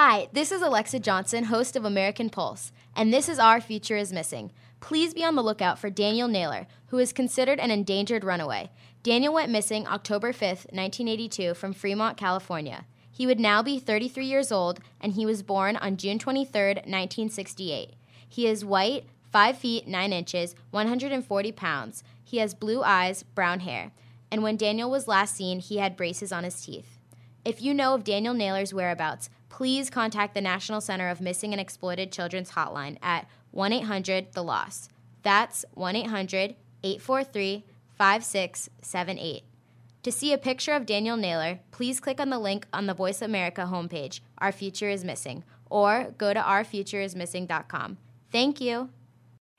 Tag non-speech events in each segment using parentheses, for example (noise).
Hi, this is Alexa Johnson, host of American Pulse, and this is Our Future is Missing. Please be on the lookout for Daniel Naylor, who is considered an endangered runaway. Daniel went missing October 5, 1982, from Fremont, California. He would now be 33 years old, and he was born on June 23, 1968. He is white, 5 feet 9 inches, 140 pounds. He has blue eyes, brown hair, and when Daniel was last seen, he had braces on his teeth. If you know of Daniel Naylor's whereabouts, please contact the National Center of Missing and Exploited Children's hotline at 1 800 The Lost. That's 1 800 843 5678. To see a picture of Daniel Naylor, please click on the link on the Voice America homepage, Our Future is Missing, or go to ourfutureismissing.com. Thank you.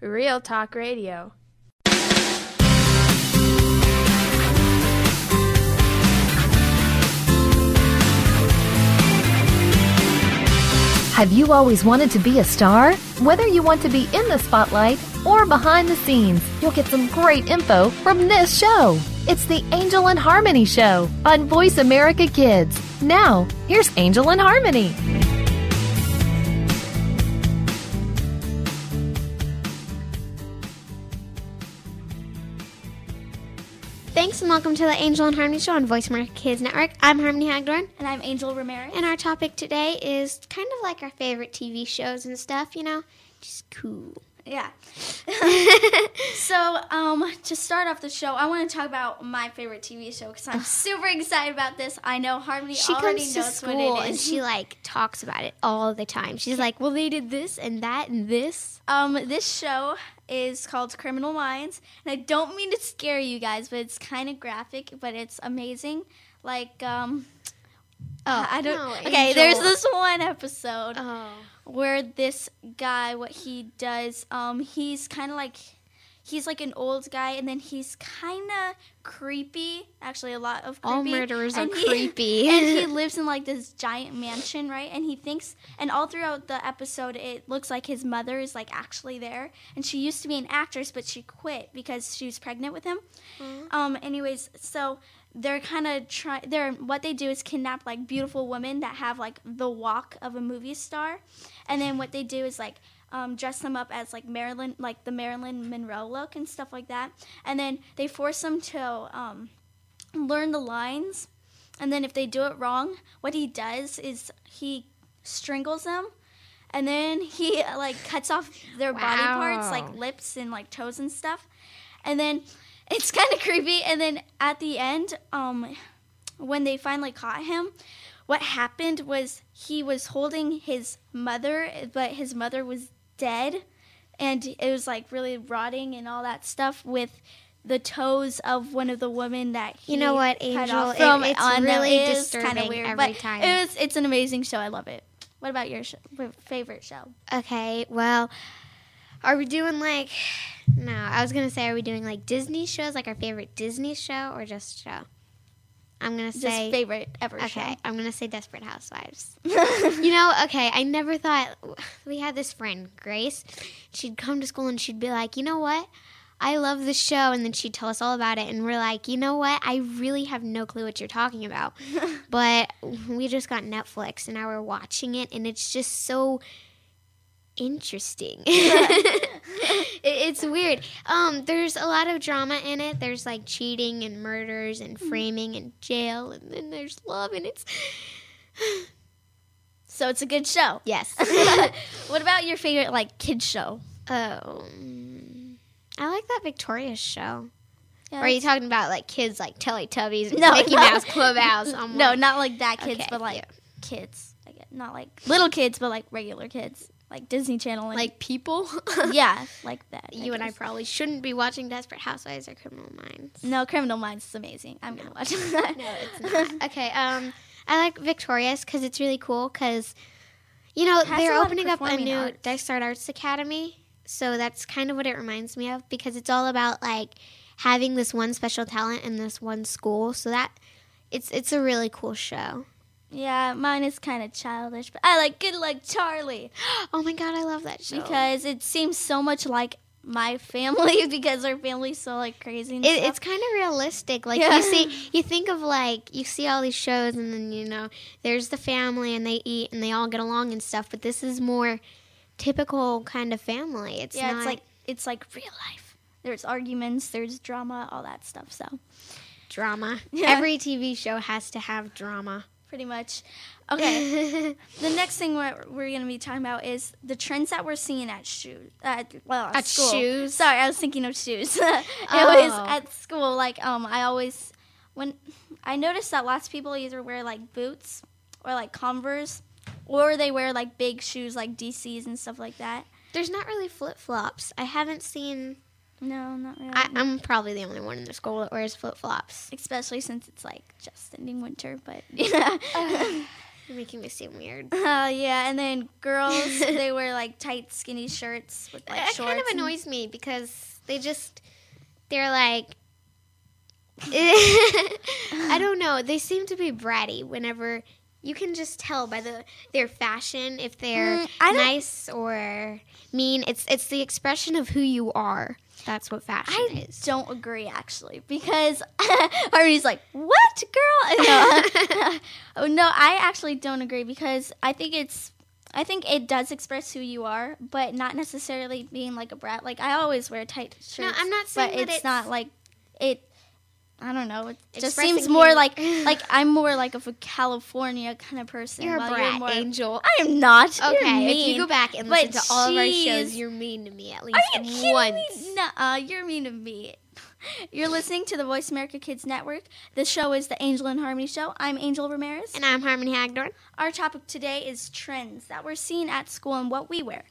real talk radio. Have you always wanted to be a star? Whether you want to be in the spotlight or behind the scenes, you'll get some great info from this show. It's the Angel and Harmony Show on Voice America Kids. Now, here's Angel and Harmony. Thanks and welcome to the Angel and Harmony Show on Voice America Kids Network. I'm Harmony Hagdorn. And I'm Angel Ramirez. And our topic today is kind of like our favorite TV shows and stuff, you know? Just cool. Yeah. (laughs) so, um, to start off the show, I want to talk about my favorite TV show because I'm super excited about this. I know Harmony she already comes to knows school what it is. and she like talks about it all the time. She's like, "Well, they did this and that and this." um, this show is called Criminal Minds, and I don't mean to scare you guys, but it's kind of graphic, but it's amazing. Like, um, Oh, I don't. no, okay, there's this one episode. Oh. where this guy what he does um he's kind of like he's like an old guy and then he's kind of creepy actually a lot of creepy All murderers are he- creepy. (laughs) and he (laughs) lives in like this giant mansion right and he thinks and all throughout the episode it looks like his mother is like actually there and she used to be an actress but she quit because she was pregnant with him um anyways so they're kind of try they're what they do is kidnap like beautiful women that have like the walk of a movie star and then what they do is like um, dress them up as like Marilyn like the Marilyn Monroe look and stuff like that. And then they force them to um, learn the lines. And then if they do it wrong what he does is he strangles them and then he like cuts off their body parts like lips and like toes and stuff. And then (laughs) it's kind of creepy. And then at the end um when they finally caught him what happened was he was holding his mother but his mother was dead and it was like really rotting and all that stuff with the toes of one of the women that he You know what, Angel? off It- from it's on really It disturbing weird, every time. It was, it's an amazing show. I love it. What about your sh- favorite show? Okay, well, are we doing like? No, I was gonna say, are we doing like Disney shows, like our favorite Disney show, or just show? I'm gonna Just say favorite ever Okay, show. I'm gonna say Desperate Housewives. (laughs) you know, okay, I never thought we had this friend, Grace. She'd come to school and she'd be like, you know what? I love this show, and then she'd tell us all about it, and we're like, you know what? I really have no clue what you're talking about. (laughs) but we just got Netflix, and now we're watching it, and it's just so interesting. (laughs) (laughs) It- it's weird. Um, there's a lot of drama in it. There's like cheating and murders and framing and jail, and then there's love, and it's (sighs) So it's a good show. yes. (laughs) what about your favorite like kids show? oh, I like that Victorious show. Yeah, Or are you talking about like kids like Teletubbies, and (laughs) No, Mickey no. Mouse, Clubhouse? I'm no, like- not like that kids, Okay, but like yeah. kids. I guess. Not like little kids, but like regular kids, like Disney Channel. And, like people. (laughs) yeah, like that. you and I probably shouldn't be watching Desperate Housewives or Criminal Minds. No, Criminal Minds is amazing. I'm gonna watch (laughs) that. No, it's not. okay, um, I like Victorious because it's really cool because You know, they're a lot of opening up a new arts. Dysart Arts Academy. So that's kind of what it reminds me of because it's all about like having this one special talent in this one school. So that it's it's a really cool show. Yeah, mine is kind of childish, but I like Good Luck Charlie (gasps) Oh my god, I love that show. because it seems so much like my family (laughs) because our family's so like crazy. And it, stuff. it's kind of realistic. Like Yeah. you see, (laughs) you think of like you see all these shows, and then you know there's the family, and they eat, and they all get along and stuff. But this is more typical kind of family. It's yeah, not, it's like it's like real life. There's arguments, there's drama, all that stuff. So drama. (laughs) Yeah. Every TV show has to have drama. Pretty much. (laughs) Okay. the next thing we're, we're going to be talking about is the trends that we're seeing at shoes. At well, at, At school. shoes? Sorry, I was thinking of shoes. (laughs) it Oh. was at school. Like um, I always when I noticed that lots of people either wear like boots or like Converse, or they wear like big shoes like DCs and stuff like that. There's not really flip flops. I haven't seen. No, not really. I, I'm probably the only one in the school that wears flip flops. Especially since it's like just ending winter, but yeah. (laughs) You're making me seem weird. Uh, (laughs) yeah, and then girls (laughs) they wear like tight, skinny shirts with like It shorts. kind of annoys me because they just they're like I don't know. They seem to be bratty whenever you can just tell by the their fashion if they're Mm, nice or mean. It's it's the expression of who you are. That's what fashion I is. don't agree actually because (laughs) Harvey's like, "What, girl?" (laughs) No. oh (laughs) no, I actually don't agree because I think it's. I think it does express who you are, but not necessarily being like a brat. Like I always wear tight shirts. No, I'm not saying but that it's, it's- not like it. I don't know. It just seems more like (laughs) like I'm more like of a California kind of person. You're a brat, more, Angel. I am not. You're Okay, if you go back and But listen to all of our shows, you're mean to me at least Are you once. me? Nuh-uh, you're mean to me. (laughs) You're listening to the Voice America Kids Network. The show is the Angel and Harmony Show. I'm Angel Ramirez. And I'm Harmony Hagdorn. Our topic today is trends that we're seeing at school and what we wear.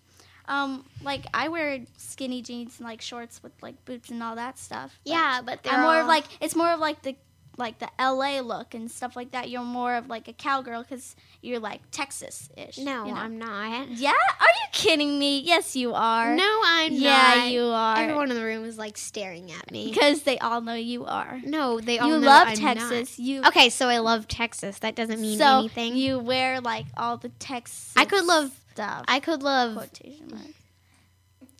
Um, like I wear skinny jeans and like shorts with like boots and all that stuff. but Yeah, but they're I'm more all- of like it's more of like the like the LA look and stuff like that. You're more of like a cowgirl because you're like Texas-ish. No, you know? I'm not. Yeah, are you kidding me? Yes, you are. No, I'm yeah, not. you are. Everyone in the room is like staring at me. because they all know you are. No, they all You know love I'm Texas. not. You Okay, so I love Texas. That doesn't mean so anything. you wear like all the Texas. I could love- stuff. I could love. quotation marks.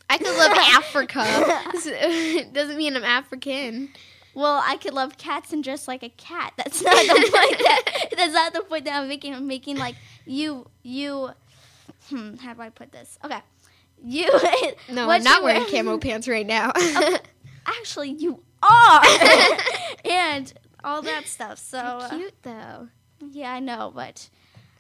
I could love (laughs) Africa. (laughs) (laughs) doesn't mean I'm African. Well, I could love cats and dress like a cat. That's not the point. That, that's not the point that I'm making. I'm making like you, you. Hmm, how do I put this? Okay, you. No, I'm not wearing wear- camo pants right now. Actually, you are, and all that stuff. So uh, Cute though. Yeah, I know, but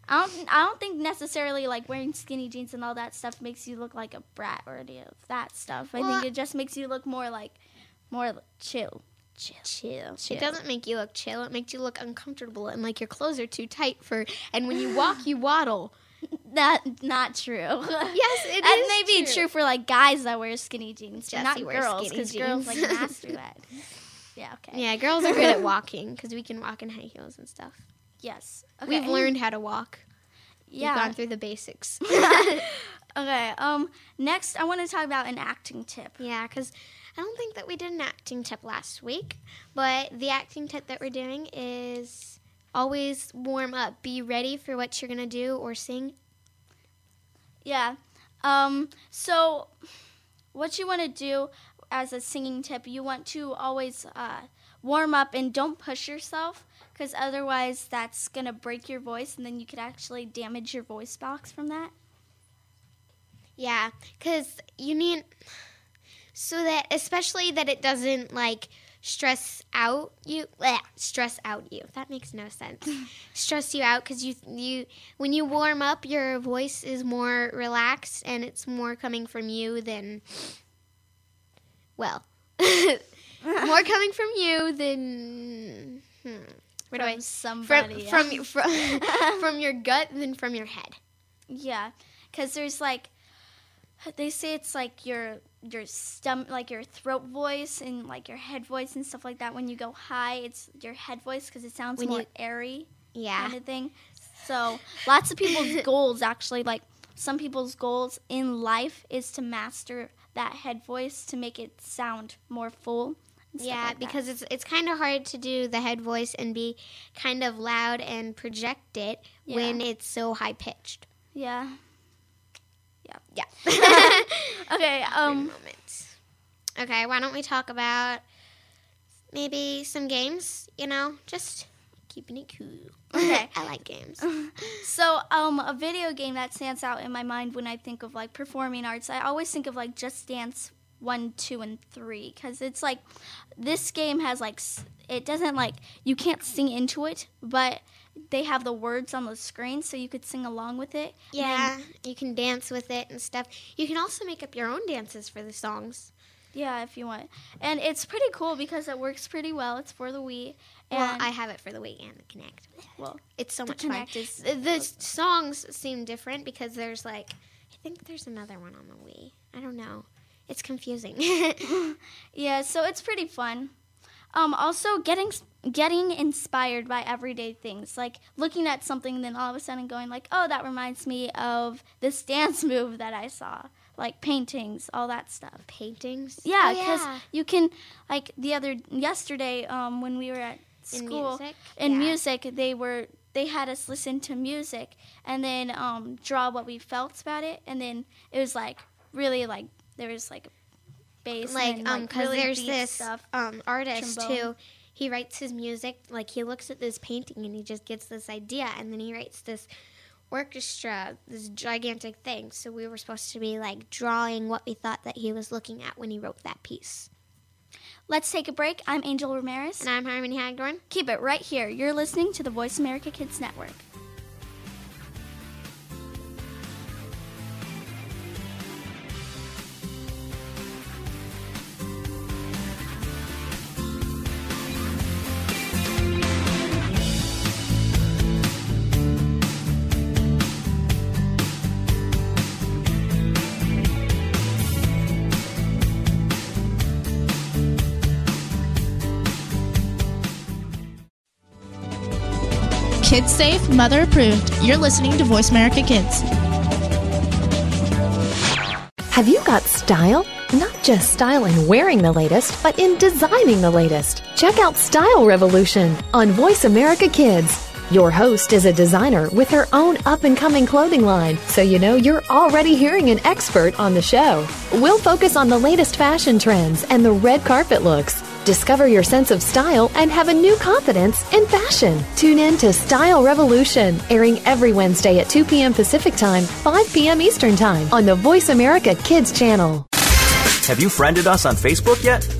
I don't. I don't think necessarily like wearing skinny jeans and all that stuff makes you look like a brat or any of that stuff. I Well, think it just makes you look more like more chill, chill, chill. chill. It doesn't make you look chill. It makes you look uncomfortable and like your clothes are too tight for. And when you walk, you waddle. (laughs) That not true. (laughs) Yes, it that is may be true. true for like guys that wear skinny jeans, but not girls because girls like master (laughs) that. Yeah. Okay. Yeah, girls are good at walking because we can walk in high heels and stuff. Yes. Okay. We've learned how to walk. Yeah. We've gone through the basics. (laughs) okay. (laughs) Um. Next, I want to talk about an acting tip. Yeah, because I don't think that we did an acting tip last week, but the acting tip that we're doing is always warm up. Be ready for what you're going to do or sing. Yeah. Um, so, what you want to do as a singing tip, you want to always uh, warm up and don't push yourself because otherwise that's going to break your voice and then you could actually damage your voice box from that. Yeah, because you need so that especially that it doesn't like stress out you bleh, stress out you that makes no sense (laughs) stress you out because you you when you warm up your voice is more relaxed and it's more coming from you than well (laughs) more coming from you than hmm, where do I From from somebody. from else. from (laughs) from your gut than from your head Yeah, because there's like they say it's like your your stomach, like your throat voice and like your head voice and stuff like that. When you go high, it's your head voice because it sounds When more you- airy yeah kind of thing. So lots of people's (laughs) goals actually like some people's goals in life is to master that head voice to make it sound more full. Yeah, like because it's it's kind of hard to do the head voice and be kind of loud and project it when it's so high pitched. yeah. Yeah. Yeah. (laughs) (laughs) okay. Um. Okay, why don't we talk about maybe some games? You know, just keeping it cool. Okay. (laughs) I like games. (laughs) So, um, a video game that stands out in my mind when I think of like performing arts, I always think of like Just Dance one, two, and three, because it's like this game has like it doesn't like you can't sing into it, but they have the words on the screen, so you could sing along with it. Then- Yeah, you can dance with it and stuff. You can also make up your own dances for the songs. yeah, if you want, and it's pretty cool because it works pretty well. It's for the Wii, and well, I have it for the Wii and the Kinect. well, It's so much fun. Is- The, the songs seem different because there's like, I think there's another one on the Wii. I don't know. It's confusing. (laughs) (laughs) Yeah, so it's pretty fun. Um, also, getting getting inspired by everyday things, like looking at something, and then all of a sudden going like, "Oh, that reminds me of this (laughs) dance move that I saw." Like paintings, all that stuff. Paintings. Yeah, Oh, because yeah. you can like the other yesterday um, when we were at school music? in Yeah. music, they were they had us listen to music and then um, draw what we felt about it, and then it was like really like there was like bass like and, um like, because really there's this stuff. um artist trombone. too he writes his music like he looks at this painting and he just gets this idea and then he writes this orchestra this gigantic thing so we were supposed to be like drawing what we thought that he was looking at when he wrote that piece Let's take a break. I'm Angel Ramirez. and i'm harmony hagdorn Keep it right here. You're listening to the Voice America Kids Network. Kids safe, mother approved. You're listening to Voice America Kids. Have you got style? Not just style in wearing the latest, but in designing the latest. Check out Style Revolution on Voice America Kids. Your host is a designer with her own up and coming clothing line, so you know you're already hearing an expert on the show. We'll focus on the latest fashion trends and the red carpet looks. Discover your sense of style and have a new confidence in fashion. Tune in to Style Revolution, airing every Wednesday at 2 p.m. Pacific Time, 5 p.m. Eastern Time on the Voice America Kids channel. Have you friended us on Facebook yet?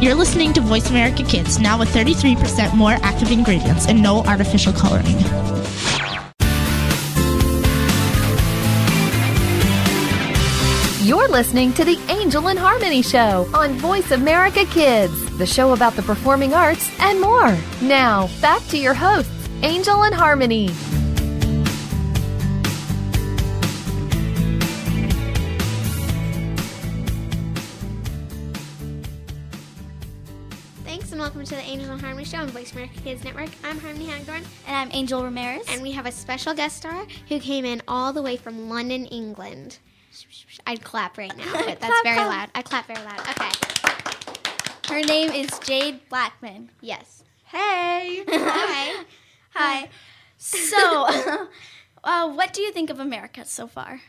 You're listening to Voice America Kids, now with 33% more active ingredients and no artificial coloring. You're listening to the Angel and Harmony Show on Voice America Kids, the show about the performing arts and more. Now, back to your hosts, Angel and Harmony. Angel and harmony show on voice america kids network i'm harmony hagdorn And I'm Angel Ramirez. and we have a special guest star who came in all the way from london england i'd clap right now but (laughs) that's Clap, very clap. loud i clap very loud okay (laughs) Her name is Jade Blackman. yes Hey. (laughs) hi Hi. So, uh, what do you think of America so far?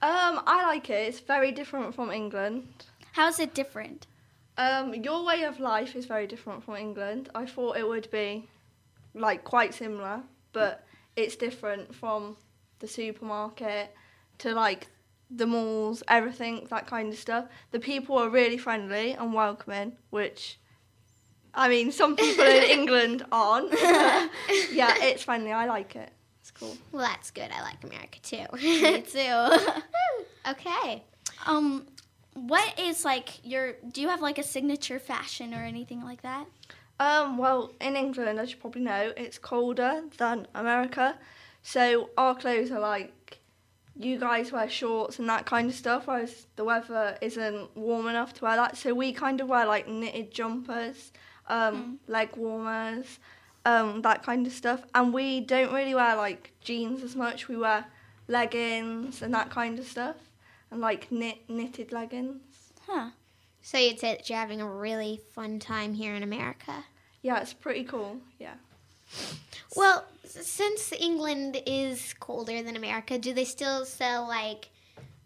Um, I like it. It's very different from England. How's it different? Um, your way of life is very different from England. I thought it would be like quite similar, but it's different from the supermarket to like the malls, everything, that kind of stuff. The people are really friendly and welcoming, which I mean, some people in (laughs) England aren't. yeah, it's friendly. I like it. It's cool. well that's good i like america too Me (laughs) too. (laughs) okay um, what is like your? Do you have like a signature fashion or anything like that? Um, well, in England, as you probably know, it's colder than America, so our clothes are like you guys wear shorts and that kind of stuff, whereas the weather isn't warm enough to wear that. So we kind of wear like knitted jumpers, um, leg warmers, um, that kind of stuff. And we don't really wear like jeans as much. We wear leggings and that kind of stuff, and like knit knitted leggings. Huh. So you'd say that you're having a really fun time here in America. Yeah, it's pretty cool. Yeah. Well, since England is colder than America, do they still sell like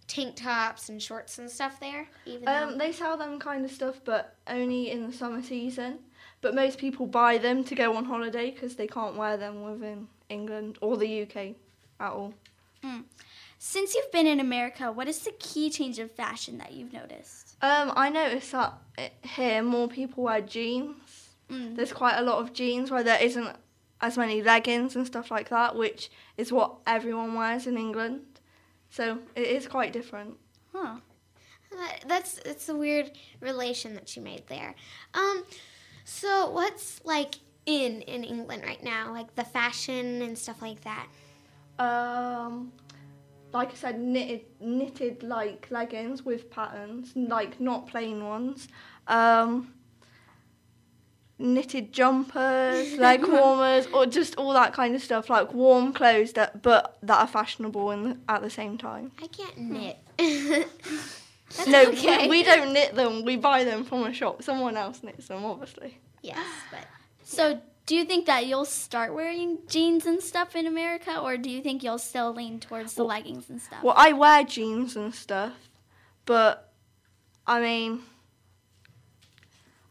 tank tops and shorts and stuff there? Even Um, they sell them kind of stuff, but only in the summer season. But most people buy them to go on holiday because they can't wear them within England or the UK at all. Since you've been in America, what is the key change of fashion that you've noticed? Um, I noticed that here more people wear jeans. Mm. There's quite a lot of jeans where there isn't as many leggings and stuff like that, which is what everyone wears in England. So it is quite different. Huh. That's it's a weird relation that you made there. Um, so what's like in in England right now, like the fashion and stuff like that? Um, like I said, knitted, knitted like leggings with patterns, like not plain ones. Um, knitted jumpers, (laughs) leg warmers, or just all that kind of stuff, like warm clothes that but that are fashionable and at the same time. I can't knit. (laughs) That's no, okay. we, we don't knit them. We buy them from a shop. Someone else knits them, obviously. yes, but So, do you think that you'll start wearing jeans and stuff in America, or do you think you'll still lean towards the leggings and stuff? Well, I wear jeans and stuff, but I mean,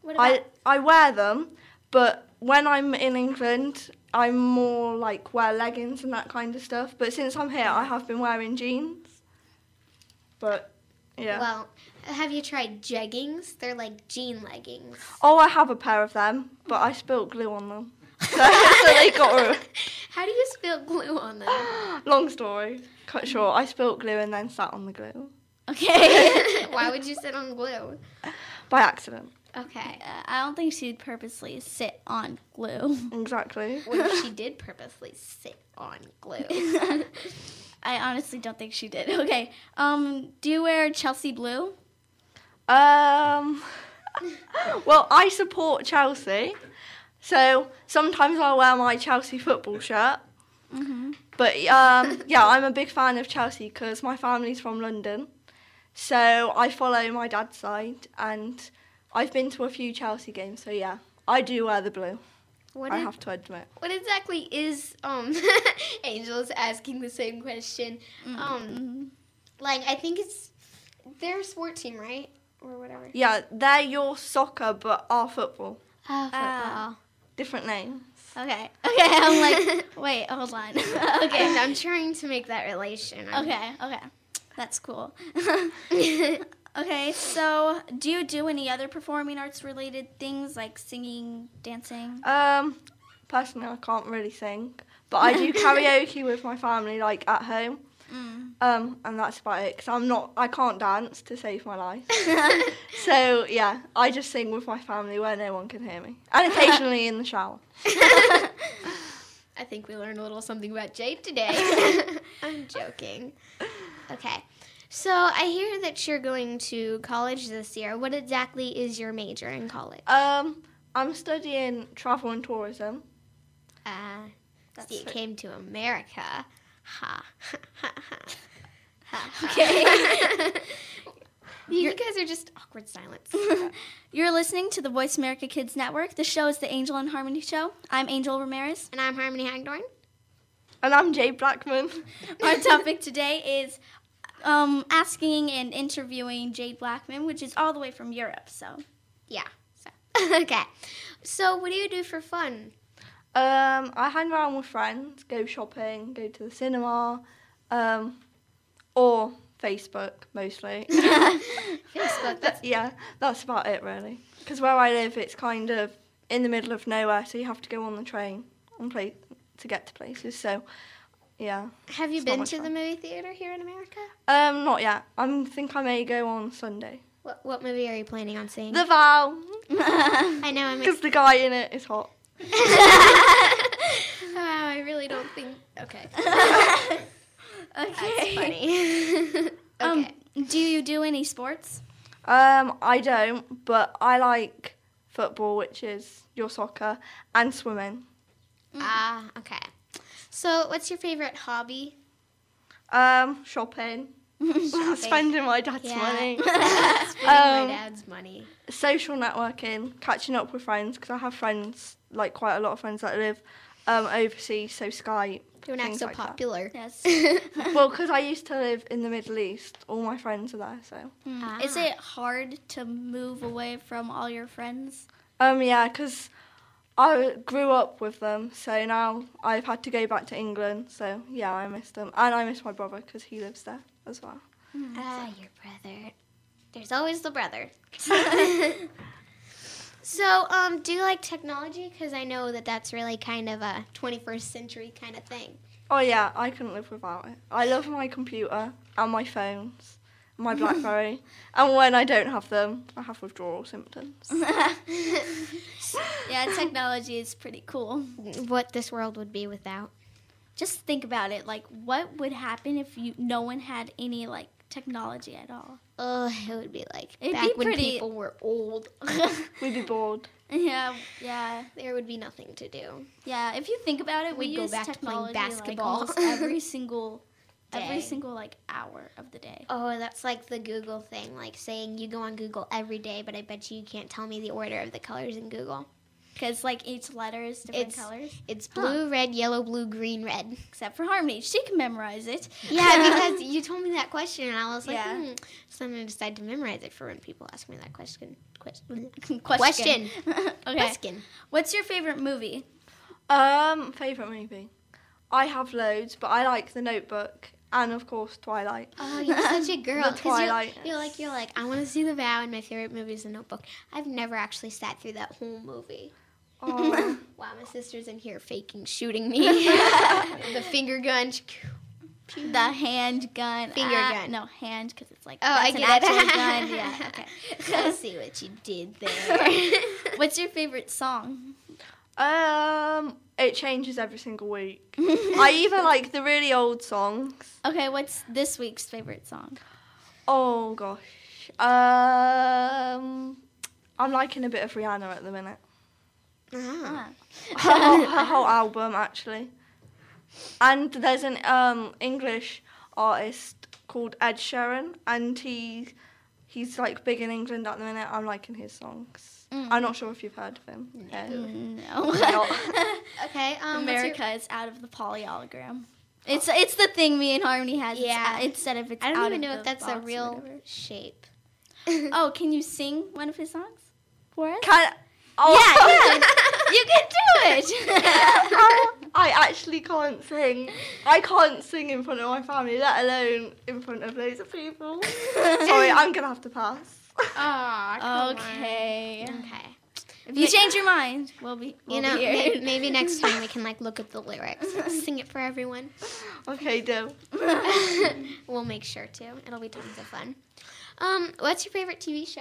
I I wear them, but when I'm in England, I'm more like wear leggings and that kind of stuff. But since I'm here, I have been wearing jeans. But yeah. well, have you tried jeggings? They're like jean leggings. oh, I have a pair of them, but I spilt glue on them, so, (laughs) so they got ruined. (laughs) How do you spill glue on them? (gasps) Long story, cut short. I spilt glue and then sat on the glue okay? (laughs) Why would you sit on glue? by accident. Okay. Uh, I don't think she'd purposely sit on glue. Exactly. What if she did purposely sit on glue? I honestly don't think she did. Okay. Um, do you wear Chelsea blue? Um. (laughs) well, I support Chelsea, so sometimes I wear my Chelsea football shirt. Mhm. But um, yeah, I'm a big fan of Chelsea because my family's from London, so I follow my dad's side, and I've been to a few Chelsea games. So yeah, I do wear the blue. What I did- have to admit. What exactly is um (laughs) Angel is asking the same question. Um like I think it's they're sport team, right? Or whatever. Yeah, they're your soccer, but our football. Oh, football. Ah. Different names. Okay. Okay. I'm like, (laughs) wait, hold on. okay, (laughs) okay. I'm trying to make that relation. I'm- Okay. Okay. That's cool. (laughs) okay. So, do you do any other performing arts related things like singing, dancing? Um, personally, I can't really sing, but I do karaoke with my family, like at home. Mm. Um, and that's about it. Cause I'm not, I can't dance to save my life. (laughs) so yeah, I just sing with my family where no one can hear me, and occasionally in the shower. (laughs) I think we learned a little something about Jade today. (laughs) I'm joking. Okay. So I hear that you're going to college this year. What exactly is your major in college? Um, I'm studying travel and tourism. Uh, see, it. came to America. Ha. Ha. (laughs) ha. Okay. you guys are just awkward silence. (laughs) You're listening to the Voice America Kids Network. The show is the Angel and Harmony Show. I'm Angel Ramirez. and I'm Harmony Hagdorn. And I'm Jade Blackman. (laughs) Our topic today is um, asking and interviewing Jade Blackman, which is all the way from Europe. So, Yeah. So. okay. So what do you do for fun? Um, I hang around with friends, go shopping, go to the cinema, um, or Facebook mostly. (laughs) (laughs) Facebook. That's yeah, that's about it really. Because where I live, it's kind of in the middle of nowhere, so you have to go on the train and play to get to places. So, yeah. Have you been to the movie theater here in America? Um, not yet. I think I may go on Sunday. What, what movie are you planning on seeing? The Vow, (laughs) I know. Because the guy in it is hot. Oh, (laughs) I really don't think. Okay. (laughs) Okay. That's funny. (laughs) okay. Um, do you do any sports? Um, I don't, but I like football, which is your soccer, and swimming. Ah, okay. So, what's your favorite hobby? Um, shopping, spending my dad's Yeah. money, Spending Um, my dad's money. Social networking, catching up with friends because I have friends, like quite a lot of friends that live um, overseas, so Skype. Don't so like that. popular. Yes. (laughs) Well, because I used to live in the Middle East, all my friends are there, so. Mm. Is it hard to move away from all your friends? Um, yeah, because I grew up with them, so now I've had to go back to England. So yeah, I miss them, and I miss my brother because he lives there as well. Ah, your brother. There's always the brother. (laughs) so, um, do you like technology? Because I know that that's really kind of a 21st century kind of thing. Oh yeah, I couldn't live without it. I love my computer and my phones, my BlackBerry, (laughs) and when I don't have them, I have withdrawal symptoms. (laughs) Yeah, technology is pretty cool. What this world would be without. Just think about it. Like, what would happen if you no one had any like technology at all? Oh, it would be like It'd back be when pretty- people were old. (laughs) We'd be bored. yeah, yeah, there would be nothing to do. yeah. If you think about it, we We'd go back to playing basketball. like (laughs) every single, every Day. single like hour of the day. Oh, that's like the Google thing, like saying you go on Google every day, but I bet you you can't tell me the order of the colors in Google. Because like each letter is different It's- colors, It's blue, red, yellow, blue, green, red. except for Harmony. She can memorize it. Yeah, (laughs) because you told me that question, and I was like, Yeah. hmm. So I'm gonna decide to memorize it for when people ask me that question. Question. (laughs) Question. (laughs) okay. Question. What's your favorite movie? Um, favorite movie. I have loads, but I like The Notebook and of course Twilight. Oh, you're such a girl. The 'cause you're- Twilight. You're, like you're like I want to see the vow, and my favorite movie is The Notebook. I've never actually sat through that whole movie. Oh, (laughs) Wow, my sister's in here faking shooting me. (laughs) the finger gun. The handgun. Finger Ah, gun. No, hand, because it's like Oh, I that's an get it. actual (laughs) gun. Yeah, okay. I see what you did there. What's your favorite song? um, it changes every single week. I even like the really old songs. Okay, what's this week's favorite song? Oh gosh. Um, I'm liking a bit of Rihanna at the minute. Ah. Her, whole- (laughs) her whole album actually. And there's an um English artist called Ed Sheeran, and he he's like big in England at the minute. I'm liking his songs. I'm not sure if you've heard of him. Yeah. No. (laughs) Okay, um, America is out of the polyogram. It's it's the thing me and Harmony has. It's Yeah. instead of it's I don't out even of know if that's a real shape. (laughs) Oh, can you sing one of his songs for us? Can, oh, Yeah, you can (laughs) do it. I actually can't sing. I can't sing in front of my family, let alone in front of loads of people. (laughs) Sorry, I'm gonna have to pass. Oh, okay. Okay. If you change your mind, we'll be. We'll You know, be here. maybe, maybe next (laughs) time we can like look at the lyrics, sing it for everyone. Okay, do. We'll make sure to. It'll be tons of fun. Um, what's your favorite TV show?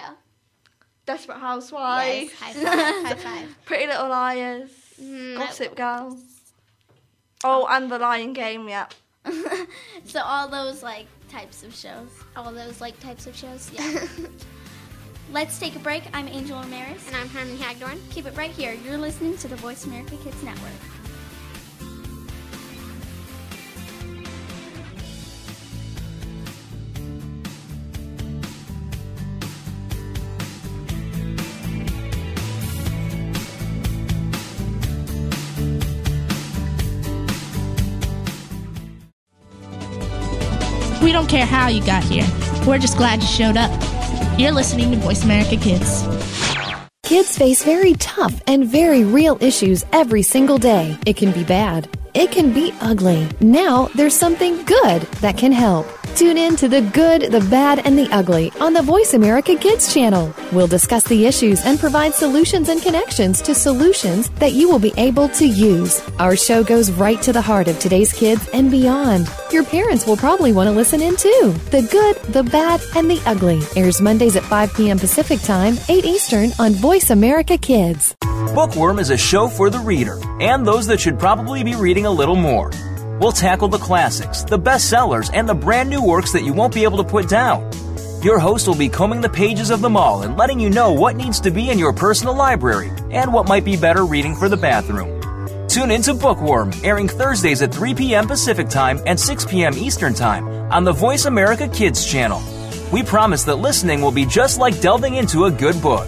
Desperate Housewives, High five. High five. (laughs) Pretty Little Liars, Mm, Gossip Girl. Oh, and The Lying Game, yeah. (laughs) so all those like types of shows. All those like types of shows. Yeah. (laughs) Let's take a break. I'm Angel Ramirez. and I'm Harmony Hagdorn. Keep it right here. You're listening to the Voice America Kids Network. We don't care how you got here. We're just glad you showed up. You're listening to Voice America Kids. Kids face very tough and very real issues every single day. It can be bad. It can be ugly. Now there's something good that can help. Tune in to the good, the bad, and the ugly on the Voice America Kids channel. We'll discuss the issues and provide solutions and connections to solutions that you will be able to use. Our show goes right to the heart of today's kids and beyond. Your parents will probably want to listen in too. The good, the bad, and the ugly airs Mondays at 5 p.m. Pacific Time, 8 Eastern on Voice America Kids. Bookworm is a show for the reader and those that should probably be reading a little more. We'll tackle the classics, the bestsellers, and the brand new works that you won't be able to put down. Your host will be combing the pages of them all and letting you know what needs to be in your personal library and what might be better reading for the bathroom. Tune into Bookworm, airing Thursdays at 3 p.m. Pacific Time and 6 p.m. Eastern Time on the Voice America Kids channel. We promise that listening will be just like delving into a good book.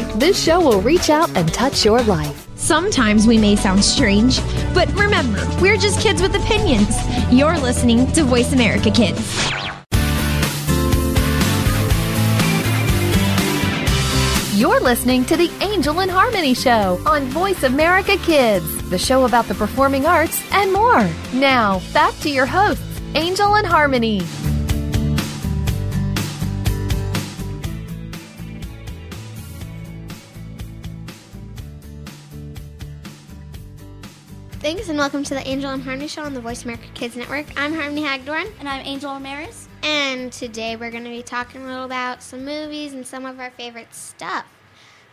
this show will reach out and touch your life. Sometimes we may sound strange, but remember, we're just kids with opinions. You're listening to Voice America Kids. You're listening to the Angel and Harmony Show on Voice America Kids, the show about the performing arts and more. Now, back to your hosts, Angel and Harmony. Thanks and welcome to the Angel and Harmony Show on the Voice America Kids Network. I'm Harmony Hagdorn. And I'm Angel Ramirez. And today we're going to be talking a little about some movies and some of our favorite stuff.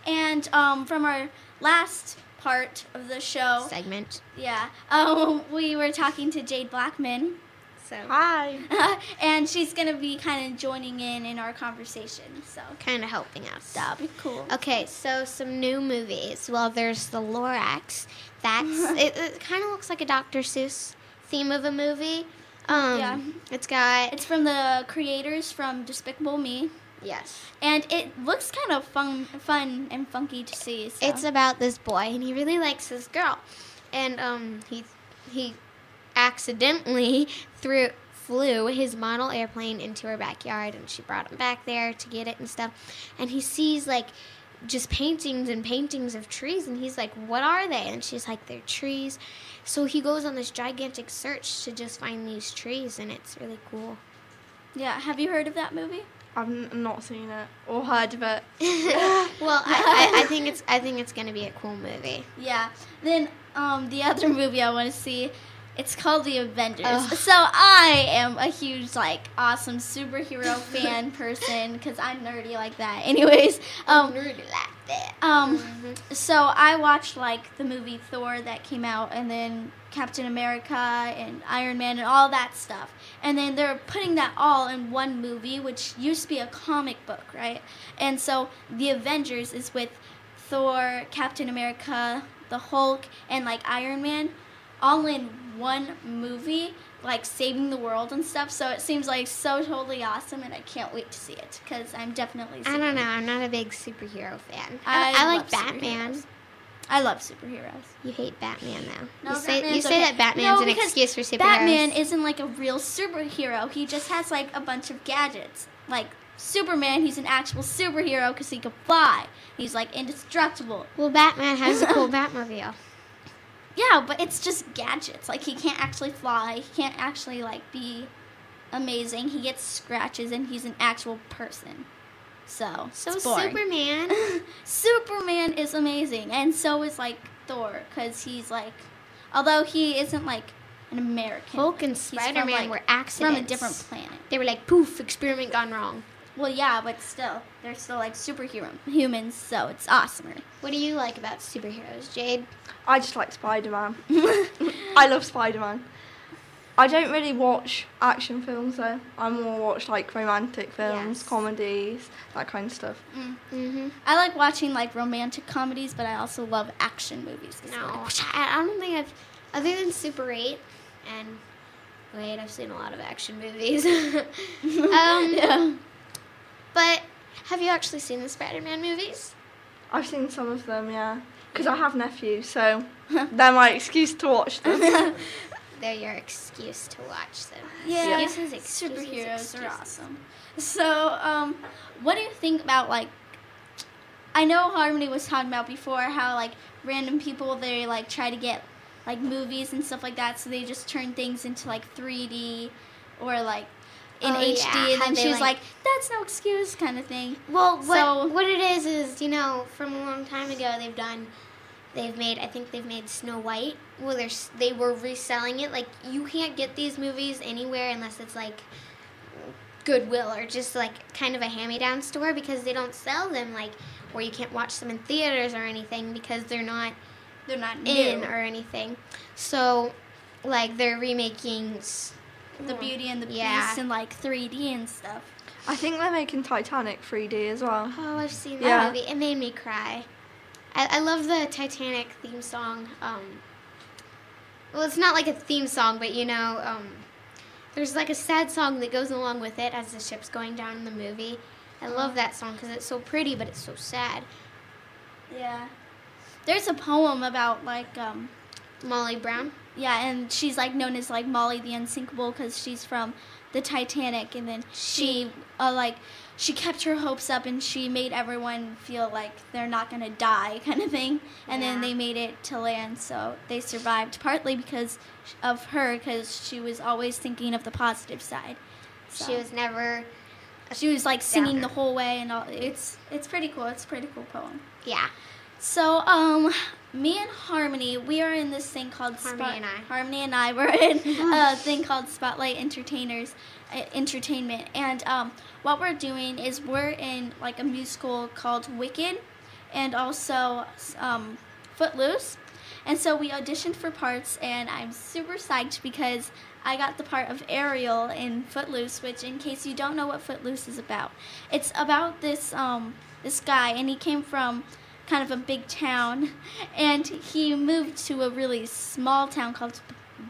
And um, from our last part of the show segment, yeah, um, (laughs) we were talking to Jade Blackman. So Hi. (laughs) and she's gonna be kind of joining in in our conversation. So kind of helping us. that'll be cool. Okay, so some new movies. Well, there's the Lorax. That's (laughs) it. It kind of looks like a Dr. Seuss theme of a movie. Um, Yeah. It's got It's from the creators from Despicable Me, yes. and it looks kind of fun, fun and funky to see. So. It's about this boy, and he really likes this girl, and um, he he accidentally threw flew his model airplane into her backyard, and she brought him back there to get it and stuff, and he sees like just paintings and paintings of trees, and he's like, "What are they?" And she's like, "They're trees." So he goes on this gigantic search to just find these trees, and it's really cool. yeah. Have you heard of that movie? I've n- not seen it or heard of it. (laughs) (laughs) well, I, I, I think it's I think it's gonna be a cool movie. Yeah. Then um, the other movie I want to see, it's called The Avengers. Ugh. So I am a huge like awesome superhero (laughs) fan person because I'm nerdy like that. Anyways, um, Nerdy like that. um, so I watched like the movie Thor that came out, and then Captain America and Iron Man and all that stuff. And then they're putting that all in one movie, which used to be a comic book, right? And so the Avengers is with Thor, Captain America, the Hulk, and like Iron Man, all in one movie, like saving the world and stuff. So it seems like so totally awesome, and I can't wait to see it because I'm definitely. I don't know. I'm not a big superhero fan. I, I, like love Batman. superheroes. I love superheroes. You hate Batman though. No, you say you say okay. that Batman's No, an excuse for superheroes. Batman isn't like a real superhero. He just has like a bunch of gadgets. Like Superman, he's an actual superhero because he can fly. He's like indestructible. well, Batman has a cool (laughs) Batmobile. Yeah, but it's just gadgets. Like he can't actually fly. He can't actually like be amazing. He gets scratches and he's an actual person. So, So. Superman. (laughs) Superman is amazing, and so is like Thor, because he's like, although he isn't like an American. Hulk and Spider-Man like, were accidents. from a different planet. They were like, poof, experiment gone wrong. Well, yeah, but still, they're still like superhero humans, so it's awesomer. What do you like about superheroes, Jade? I just like Spider Man. (laughs) I love Spider Man. I don't really watch action films though. I more watch like romantic films, Yes. comedies, that kind of stuff. Mm-hmm. I like watching like romantic comedies, but I also love action movies. No, well. I, I don't think I've, other than Super 8 and Wait, I've seen a lot of action movies. (laughs) (laughs) um, But have you actually seen the Spider-Man movies? I've seen some of them, yeah. Because I have nephews, so (laughs) they're my excuse to watch them. (laughs) (laughs) They're your excuse to watch them. Yeah, Excuses, excuses, superheroes excuses. are awesome. So, um, what do you think about like? I know Harmony was talking about before how like random people they like try to get like movies and stuff like that, so they just turn things into like 3D or like in Oh, HD, yeah, and then she was like- like, "That's no excuse," kind of thing. Well, what So- what it is is you know from a long time ago they've done, they've made I think they've made Snow White. Well, they're they were reselling it. Like you can't get these movies anywhere unless it's like Goodwill or just like kind of a hand-me-down store because they don't sell them like or you can't watch them in theaters or anything because they're not They're not in new. or anything. So like they're remaking the Beauty and the Yeah. Beast in like 3D and stuff. I think they're making Titanic 3D as well. Oh, I've seen that Yeah. movie. It made me cry. I, I love the Titanic theme song. Um, well, it's not like a theme song, but you know, um, there's like a sad song that goes along with it as the ship's going down in the movie. I love that song because it's so pretty, but it's so sad. Yeah. There's a poem about like um Molly Brown. Yeah, and she's like known as like Molly the Unsinkable because she's from the Titanic, and then she uh, like she kept her hopes up and she made everyone feel like they're not gonna die (laughs) kind of thing, and then they made it to land, so they survived partly because of her because she was always thinking of the positive side. She was never. she was like singing Downer. the whole way and all. It's it's pretty cool. It's a pretty cool poem. Yeah. So, um, me and Harmony, we are in this thing called Harmony Spot- and I. Harmony and I were in (laughs) a thing called Spotlight Entertainers, uh, Entertainment, and um, what we're doing is we're in like a musical called Wicked, and also um, Footloose, and so we auditioned for parts, and I'm super psyched because I got the part of Ariel in Footloose, which, in case you don't know what Footloose is about, it's about this um, this guy, and he came from kind of a big town, and he moved to a really small town called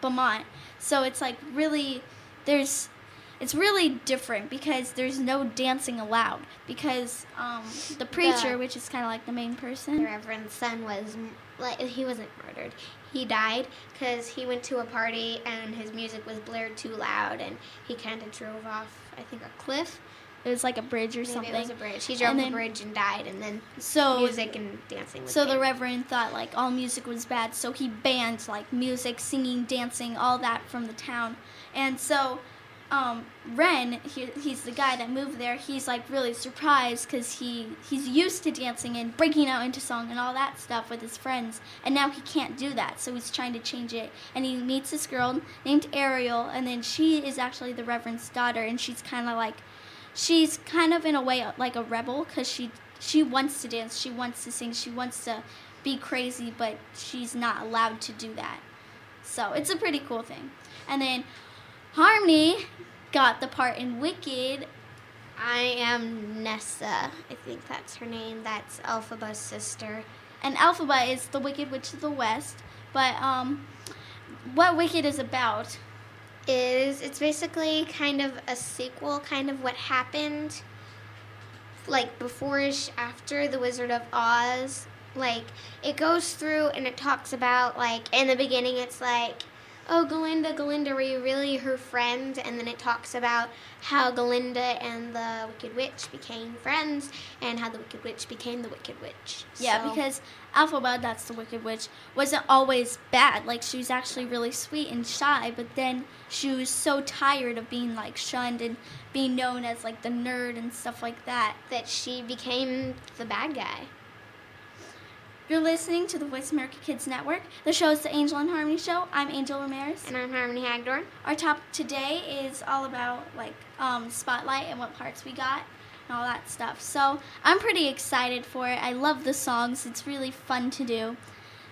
Bomont. So it's like really, there's, it's really different because there's no dancing allowed because um, the preacher, The- which is kind of like the main person, The Reverend's son was like he wasn't murdered. He died because he went to a party and his music was blared too loud, and he kind of drove off. I think a cliff. It was like a bridge or Maybe something. it was a bridge. He drove And the bridge and died, and then So music and dancing. Was So the. Reverend thought like all music was bad, so he banned like music, singing, dancing, all that from the town. And so um, Ren, he, he's the guy that moved there. He's like really surprised because he he's used to dancing and breaking out into song and all that stuff with his friends, and now he can't do that. So he's trying to change it. And he meets this girl named Ariel, and then she is actually the Reverend's daughter, and she's kind of like she's kind of in a way like a rebel because she she wants to dance, she wants to sing, she wants to be crazy, but she's not allowed to do that. So it's a pretty cool thing. And then Harmony got the part in Wicked. I am Nessa. I think that's her name. That's Elphaba's sister. And Elphaba is the Wicked Witch of the West. But um, what Wicked is about? Is it's basically kind of a sequel, kind of what happened, like before ish after the Wizard of Oz. Like it goes through and it talks about like in the beginning it's like, oh Galinda, Galinda, were you really her friend? And then it talks about how Galinda and the Wicked Witch became friends, and how the Wicked Witch became the Wicked Witch. Yeah, So- because Elphaba, that's the Wicked Witch, wasn't always bad. Like she was actually really sweet and shy, but then she was so tired of being like shunned and being known as like the nerd and stuff like that. that she became the bad guy. You're listening to the Voice America Kids Network. The show is the Angel and Harmony Show. I'm Angel Ramirez. And I'm Harmony Hagdorn. Our topic today is all about like um, spotlight and what parts we got and all that stuff. So I'm pretty excited for it. I love the songs. It's really fun to do.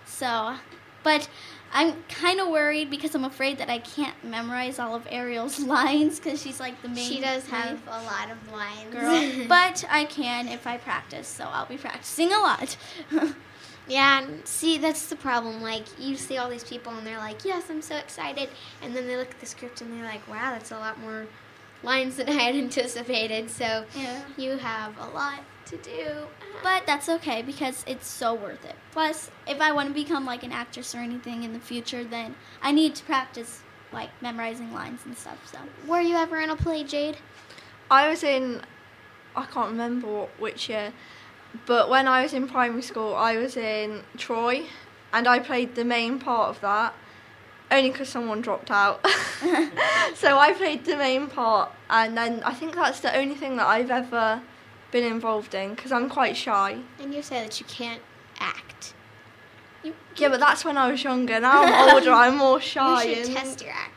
So, but I'm kind of worried because I'm afraid that I can't memorize all of Ariel's (laughs) lines because she's like the main. She does have a lot of lines. girl, (laughs) but I can if I practice. So I'll be practicing a lot. (laughs) Yeah, and see, that's the problem. Like, you see all these people and they're like, yes, I'm so excited. And then they look at the script and they're like, wow, that's a lot more lines than I had (laughs) anticipated. So Yeah. you have a lot to do. Uh-huh. But that's okay because it's so worth it. Plus, if I want to become like an actress or anything in the future, then I need to practice like memorizing lines and stuff. So Were you ever in a play, Jade? I was in, I can't remember which year, but when I was in primary school, I was in Troy, and I played the main part of that, only because someone dropped out. (laughs) so I played the main part, and then I think that's the only thing that I've ever been involved in because I'm quite shy. And you say that you can't act. You, Yeah, but that's when I was younger. Now I'm older, I'm more (laughs) shy. we should and test your skills.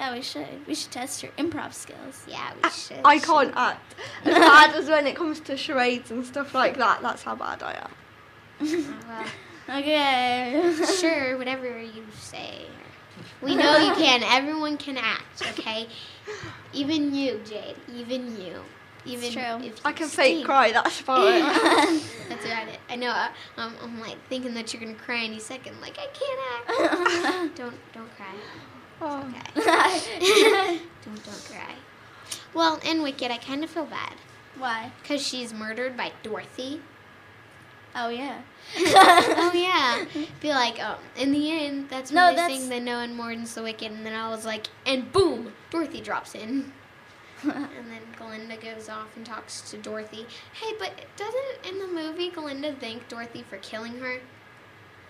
Yeah, we should we should test your improv skills. Yeah, we should. I can't act as (laughs) bad as when it comes to charades and stuff like that. That's how bad I am. Well, (laughs) Okay. (laughs) sure, whatever you say. We know you can. Everyone can act, okay? Even you, Jade. Even you. Even true. If you I can fake cry. That's about it. That's about it. I know. I'm, I'm like thinking that you're gonna cry any second. Like I can't act. don't don't cry. Oh. Okay. don't (laughs) don't cry. Well, in Wicked, I kind of feel bad Why? because she's murdered by Dorothy. Oh yeah. (laughs) oh yeah. (laughs) Be like, oh, in the end, that's when No, they that's- sing the No One Mourns the Wicked, and then I was like, and boom, Dorothy drops in. and then Glinda goes off and talks to Dorothy. Hey, but doesn't in the movie Glinda thank Dorothy for killing her?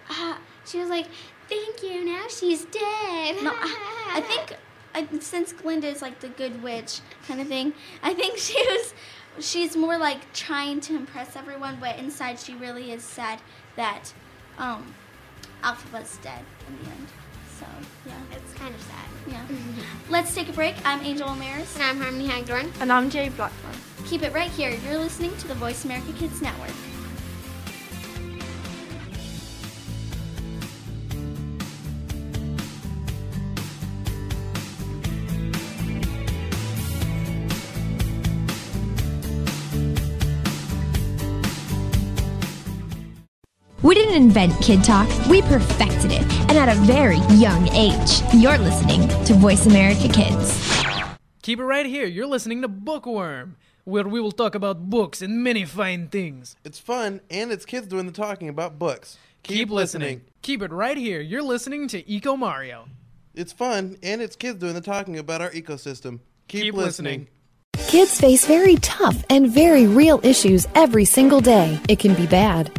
Uh, she was like, "Thank you. Now she's dead." No, I, I think I, since Glinda is like the good witch kind of thing, I think (laughs) she was she's more like trying to impress everyone, but inside she really is sad that um, Alphabet's dead in the end. So yeah, it's kind of sad. yeah. (laughs) Let's take a break. I'm Angel Ramirez. And I'm Harmony Hagdorn. and I'm Jade Blackman. Keep it right here. You're listening to the Voice America Kids Network. Didn't invent Kid Talk, we perfected it, and at a very young age. You're listening to Voice America Kids. Keep it right here. You're listening to Bookworm, where we will talk about books and many fine things. It's fun, and it's kids doing the talking about books. Keep, listening. Keep it right here. You're listening to Eco Mario. It's fun, and it's kids doing the talking about our ecosystem. Keep, Keep listening. Kids face very tough and very real issues every single day. It can be bad.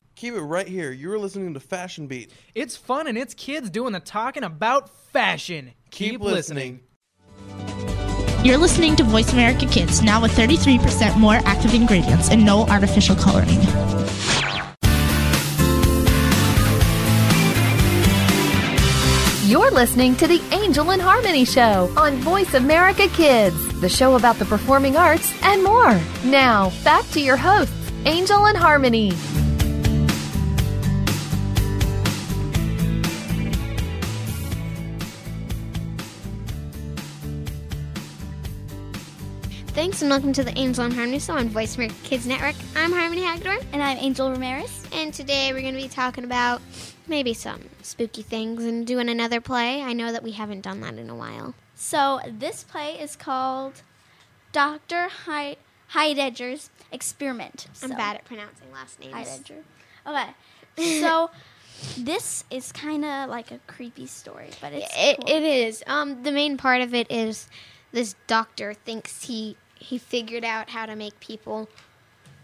Keep it right here. You're listening to Fashion Beat. It's fun and it's kids doing the talking about fashion. Keep, listening. You're listening to Voice America Kids, now with 33% more active ingredients and no artificial coloring. You're listening to the Angel and Harmony Show on Voice America Kids, the show about the performing arts and more. Now, back to your hosts, Angel and Harmony. Thanks and welcome to the Angel and Harmony Show on Voice America Kids Network. I'm Harmony Hagdorn. And I'm Angel Ramirez. And today we're going to be talking about maybe some spooky things and doing another play. I know that we haven't done that in a while. So this play is called Doctor Hy- Heidegger's Experiment. I'm bad at pronouncing last names. Heidegger. Okay, so (laughs) this is kind of like a creepy story, but it's It, cool. it is. Um, the main part of it is this doctor thinks he he figured out how to make people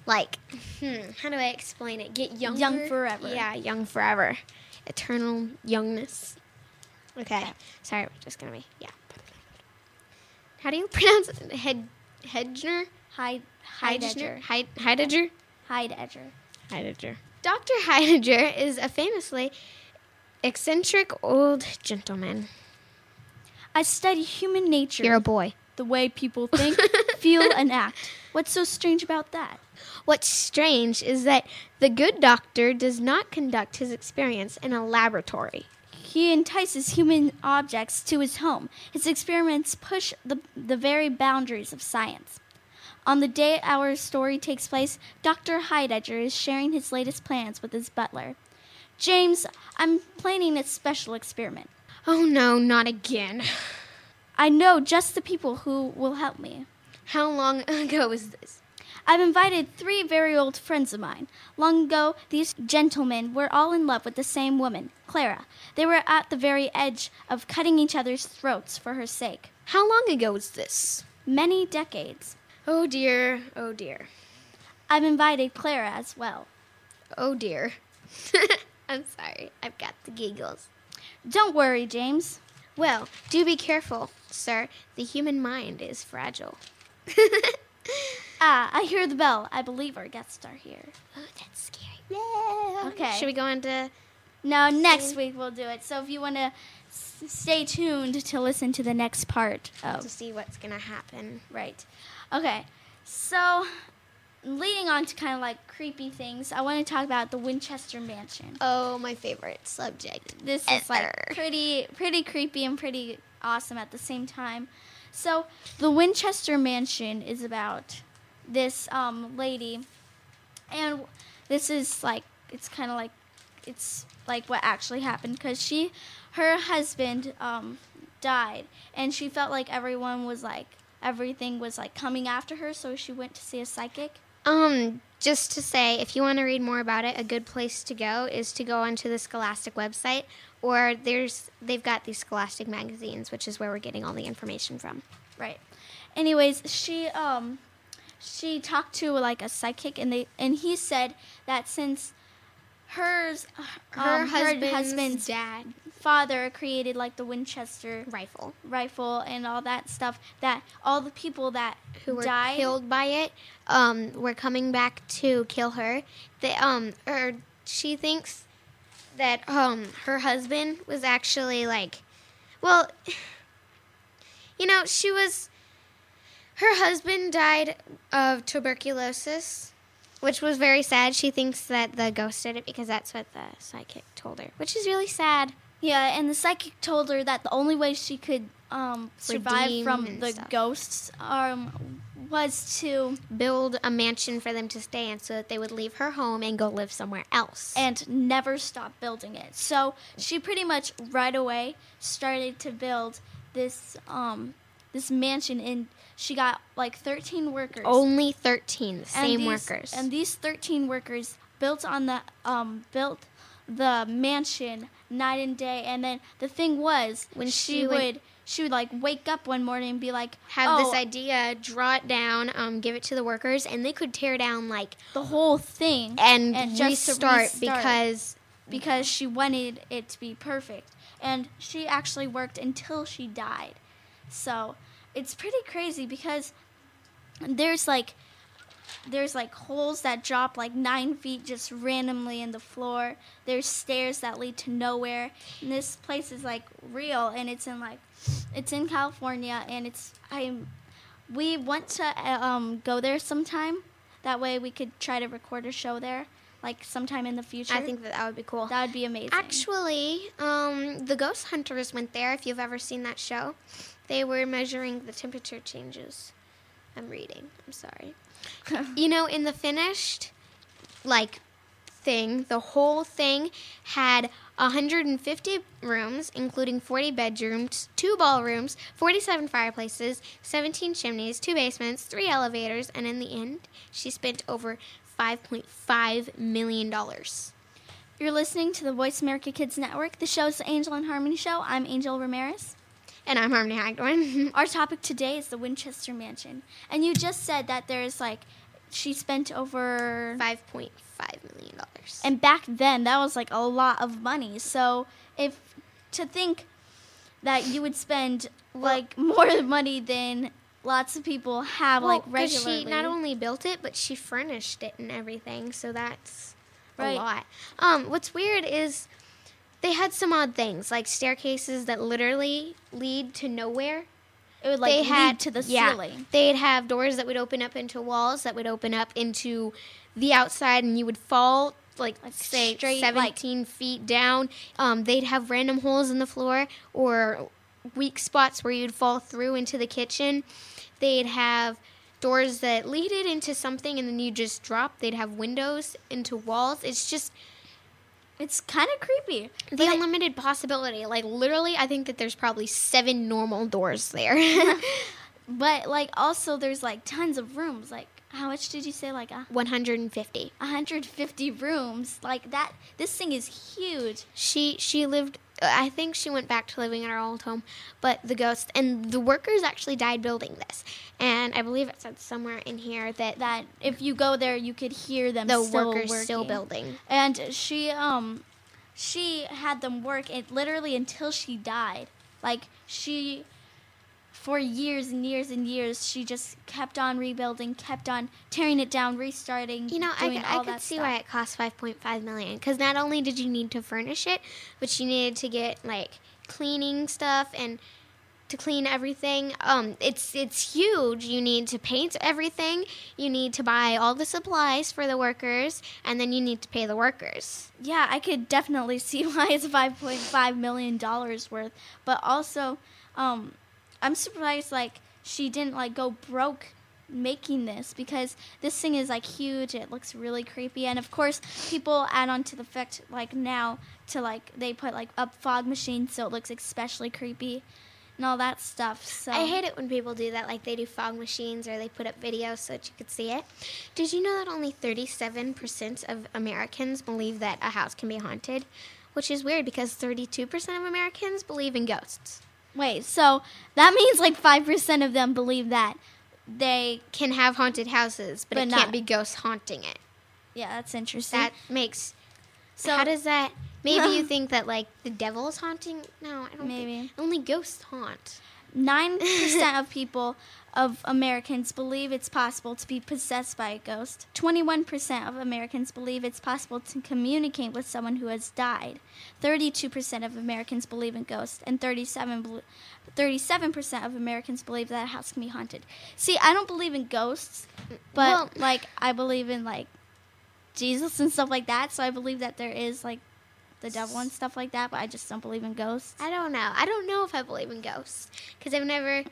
like hmm, how do I explain it? Get younger, Young forever. Yeah, young forever, eternal youngness. Okay, sorry, we're just gonna be yeah. How do you pronounce it? Head Hedger Heid- Heidegger Heidegger. Heid- Heidegger Heidegger. Heidegger. Dr. Heidegger is a famously Eccentric old gentleman. I study human nature. You're a boy. The way people think, feel, (laughs) and act. What's so strange about that? What's strange is that the good doctor does not conduct his experience in a laboratory. He entices human objects to his home. His experiments push the, the very boundaries of science. On the day our story takes place, Dr. Heidegger is sharing his latest plans with his butler. James, I'm planning a special experiment. Oh no, not again. (laughs) I know just the people who will help me. How long (laughs) ago was this? I've invited three very old friends of mine. Long ago, these gentlemen were all in love with the same woman, Clara. They were at the very edge of cutting each other's throats for her sake. How long ago was this? Many decades. Oh dear, oh dear. I've invited Clara as well. Oh dear. (laughs) I'm sorry, I've got the giggles. Don't worry, James. Well, do be careful, sir. The human mind is fragile. (laughs) ah, I hear the bell. I believe our guests are here. Oh, that's scary. Yeah. Okay. Should we go into? to. No, next week we'll do it. So if you want to s- stay tuned to listen to the next part of. To see what's going to happen. Right. Okay. So, leading on to kind of like creepy things, I want to talk about the Winchester Mansion. Oh, my favorite subject. This is like pretty pretty creepy and pretty awesome at the same time. So, the Winchester Mansion is about this um, lady, and this is like it's kind of like it's like what actually happened because she, her husband um, died, and she felt like everyone was like everything was like coming after her, so she went to see a psychic. Um, just to say, if you want to read more about it, a good place to go is to go onto the Scholastic website, or there's they've got these Scholastic magazines, which is where we're getting all the information from. Right. Anyways, she um she talked to like a psychic and they and he said that since hers Her um, husband's husband's dad. father created like the Winchester rifle. rifle and all that stuff that all the people that who were died killed by it um were coming back to kill her. They um or she thinks that um her husband was actually like well (sighs) you know, she was her husband died of tuberculosis, which was very sad. She thinks that the ghost did it because that's what the psychic told her, which is really sad. Yeah, and the psychic told her that the only way she could um, survive from the stuff. ghosts um, was to Build a mansion for them to stay in so that they would leave her home and go live somewhere else. and never stop building it. So she pretty much right away started to build this um, this mansion, and she got like 13 workers. Only 13, the And same these- workers. And these 13 workers built on the um, built the mansion night and day. And then the thing was, When she, she would- would, she would like wake up one morning and be like, have oh, this idea, draw it down, um, give it to the workers, and they could tear down like the whole thing and, just to restart, restart. because because she wanted it to be perfect. And she actually worked until she died. So it's pretty crazy because there's like there's like holes that drop like nine feet just randomly in the floor. There's stairs that lead to nowhere. And this place is like real and it's in like it's in California and it's I'm we want to uh, um go there sometime. That way we could try to record a show there like sometime in the future. I think that that would be cool. That would be amazing. Actually, um, the Ghost Hunters went there. If you've ever seen that show, they were measuring the temperature changes. I'm reading. I'm sorry. (laughs) you know, in the finished, like, thing, the whole thing had 150 rooms, including 40 bedrooms, two ballrooms, 47 fireplaces, 17 chimneys, two basements, three elevators, and in the end, she spent over 5.5 million dollars. You're listening to the Voice America Kids Network. The show's the Angel and Harmony Show. I'm Angel Ramirez. And I'm Harmony Hagdorn. (laughs) Our topic today is the Winchester Mansion. And you just said that there's like, she spent over. $5.5 million. And back then, that was like a lot of money. So if to think that you would spend like (laughs) more money than lots of people have like regularly. she not only built it, but she furnished it and everything. So that's Right. a lot. Um, what's weird is They had some odd things, like staircases that literally lead to nowhere. It would like they lead had to the yeah, ceiling. They'd have doors that would open up into walls that would open up into the outside, and you would fall like, say straight, like- 17 feet down. Um, they'd have random holes in the floor or weak spots where you'd fall through into the kitchen. They'd have doors that leaded into something and then you just drop. They'd have windows into walls. It's just It's kind of creepy. the unlimited possibility. Like literally, I think that there's probably seven normal doors there. (laughs) (laughs) But like also there's like tons of rooms. Like how much did you say? Like a 150. 150 rooms. Like that. This thing is huge. She she lived. I think she went back to living in her old home, but the ghost and the workers actually died building this. And I believe it said somewhere in here that That if you go there, you could hear them. the still workers still building. And she um, she had them work it literally until she died. Like she. For years and years and years, she just kept on rebuilding, kept on tearing it down, restarting. You know, I could, I could see stuff. why it cost 5.5 million because not only did you need to furnish it, but you needed to get like cleaning stuff and to clean everything. Um, it's it's huge. You need to paint everything. You need to buy all the supplies for the workers, and then you need to pay the workers. Yeah, I could definitely (laughs) see why it's five point five million dollars worth. But also, um, I'm surprised like she didn't like go broke making this because this thing is like huge. It looks really creepy, and of course, people add on to the fact like now to like they put like up fog machines so it looks especially creepy and all that stuff. So I hate it when people do that, like they do fog machines or they put up videos so that you could see it. Did you know that only 37% of Americans believe that a house can be haunted? Which is weird because 32% of Americans believe in ghosts. Wait, so that (laughs) means like five percent of them believe that they Can have haunted houses, but, But it not- can't be ghosts haunting it. Yeah, that's interesting. That makes. So- how does that? Maybe you (laughs) think that like the devil is haunting? No, I don't. Maybe. Think, only ghosts haunt. Nine percent of people of Americans believe it's possible to be possessed by a ghost. Twenty-one percent of Americans believe it's possible to communicate with someone who has died. Thirty-two percent of Americans believe in ghosts, and 37 percent of Americans believe that a house can be haunted. See, I don't believe in ghosts, but Well- like I believe in like Jesus and stuff like that. So I believe that there is like the devil and stuff like that, but I just don't believe in ghosts. I don't know. I don't know if I believe in ghosts because I've never.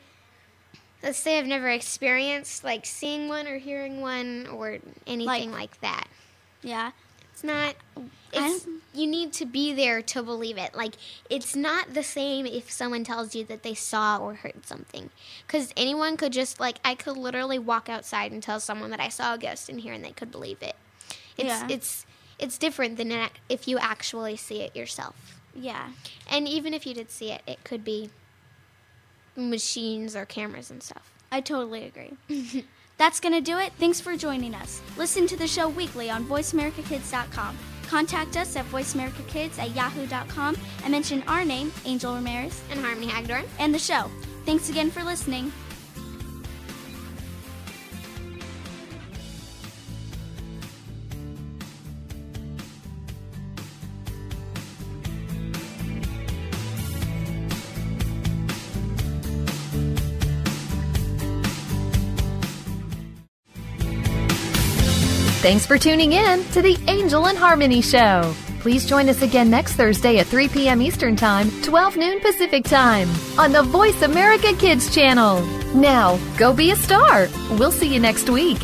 Let's say I've never experienced like seeing one or hearing one or anything like, that. Yeah. It's not. It's you need to be there to believe it. Like it's not the same if someone tells you that they saw or heard something, because anyone could just like I could literally walk outside and tell someone that I saw a ghost in here and they could believe it. It's Yeah. it's it's different than if you actually see it yourself. Yeah. And even if you did see it, it could be machines or cameras and stuff. I totally agree. (laughs) That's going to do it. Thanks for joining us. Listen to the show weekly on voiceamericakids.com. Contact us at voiceamericakids at yahoo.com and mention our name, Angel Ramirez, and Harmony Hagdorn, and the show. Thanks again for listening. Thanks for tuning in to the Angel and Harmony Show. Please join us again next Thursday at 3 p.m. Eastern Time, 12 noon Pacific Time on the Voice America Kids channel. Now, go be a star. We'll see you next week.